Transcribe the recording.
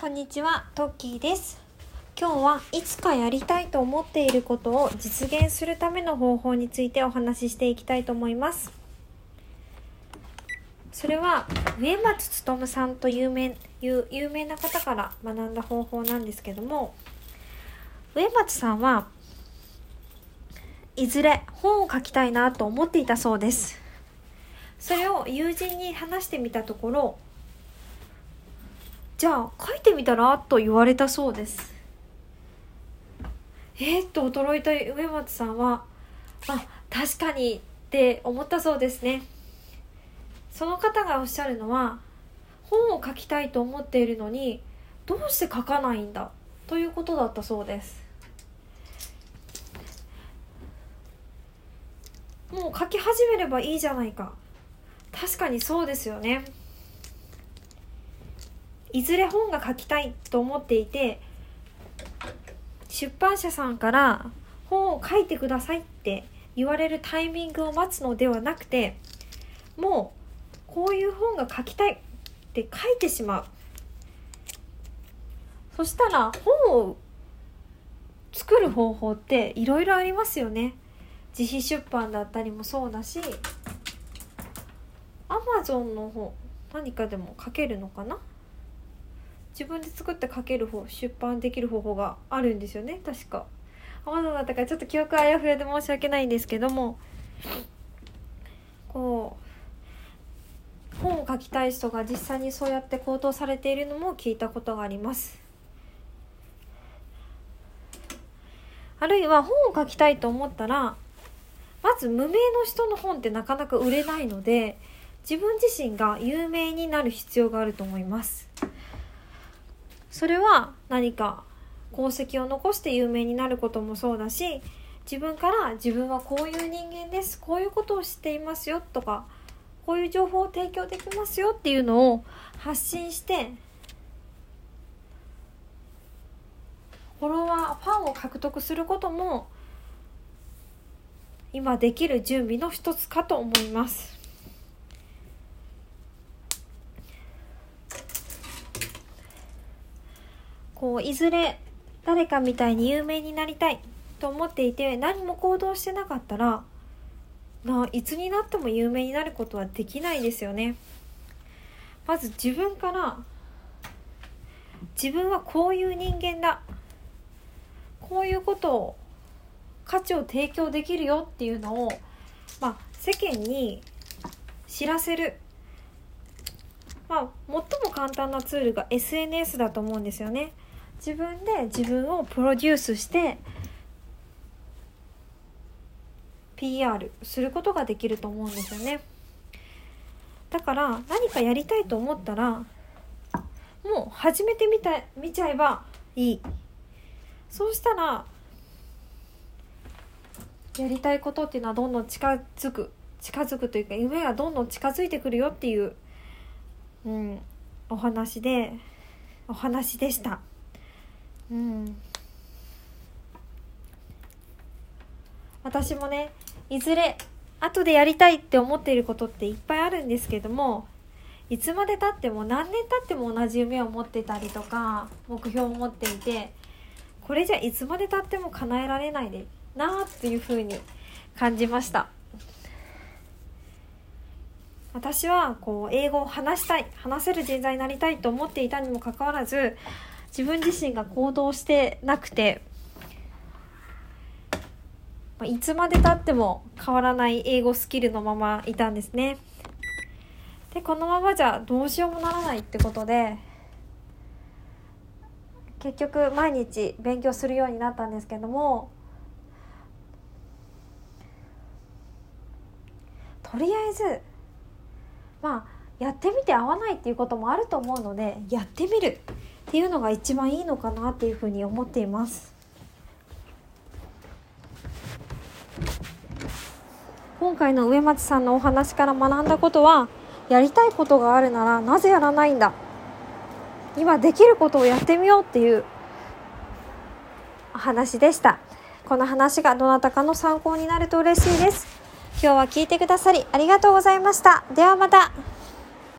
こんにちは、トッキーです。今日はいつかやりたいと思っていることを実現するための方法についてお話ししていきたいと思います。それは植松勉さんと有名いう有名な方から学んだ方法なんですけども植松さんはいずれ本を書きたいなと思っていたそうです。それを友人に話してみたところじゃあ書いてみたらと言われたそうです。えー、っと驚いた植松さんはあ確かにって思ったそうですね。その方がおっしゃるのは本を書きたいと思っているのにどうして書かないんだ？ということだったそうです。もう書き始めればいいじゃないか。確かにそうですよね。いずれ本が書きたいと思っていて出版社さんから本を書いてくださいって言われるタイミングを待つのではなくてもうこういう本が書きたいって書いてしまう。そしたら本を作る方法っていろいろありますよね。自費出版だったりもそうだしアマゾンの方何かでも書けるのかな？自分で作って書ける方出版できる方法があるんですよね。確か。アマゾンだったからちょっと記憶あやふやで申し訳ないんですけども。こう本を書きたい人が実際にそうやって行動されているのも聞いたことがあります。あるいは本を書きたいと思ったらまず無名の人の本ってなかなか売れないので自分自身が有名になる必要があると思います。それは何か功績を残して有名になることもそうだし自分から自分はこういう人間ですこういうことを知っていますよとかこういう情報を提供できますよっていうのを発信してフォロワーファンを獲得することも今できる準備の一つかと思います。こういずれ誰かみたいに有名になりたいと思っていて何も行動してなかったらないつになっても有名になることはできないですよね。まず自分から自分はこういう人間だ。こういうことを価値を提供できるよっていうのを、まあ、世間に知らせる。まあ、最も簡単なツールが SNS だと思うんですよね。自分で自分をプロデュースして PR することができると思うんですよね。だから何かやりたいと思ったらもう始めてみた見ちゃえばいい。そうしたらやりたいことっていうのはどんどん近づく近づくというか夢がどんどん近づいてくるよっていううん、お話でお話でした。うん、私もねいずれ後でやりたいって思っていることっていっぱいあるんですけどもいつまでたっても何年経っても同じ夢を持ってたりとか目標を持っていてこれじゃいつまでたっても叶えられないでなあっていうふうに感じました。私はこう英語を話したい話せる人材になりたいと思っていたにもかかわらず自分自身が行動してなくていつまでたっても変わらない英語スキルのままいたんですね。でこのままじゃどうしようもならないってことで結局毎日勉強するようになったんですけどもとりあえずまあやってみて合わないっていうこともあると思うのでやってみる。っていうのが一番いいのかなっていうふうに思っています今回の植松さんのお話から学んだことはやりたいことがあるならなぜやらないんだ今できることをやってみようっていう話でしたこの話がどなたかの参考になると嬉しいです今日は聞いてくださりありがとうございました。ではまた。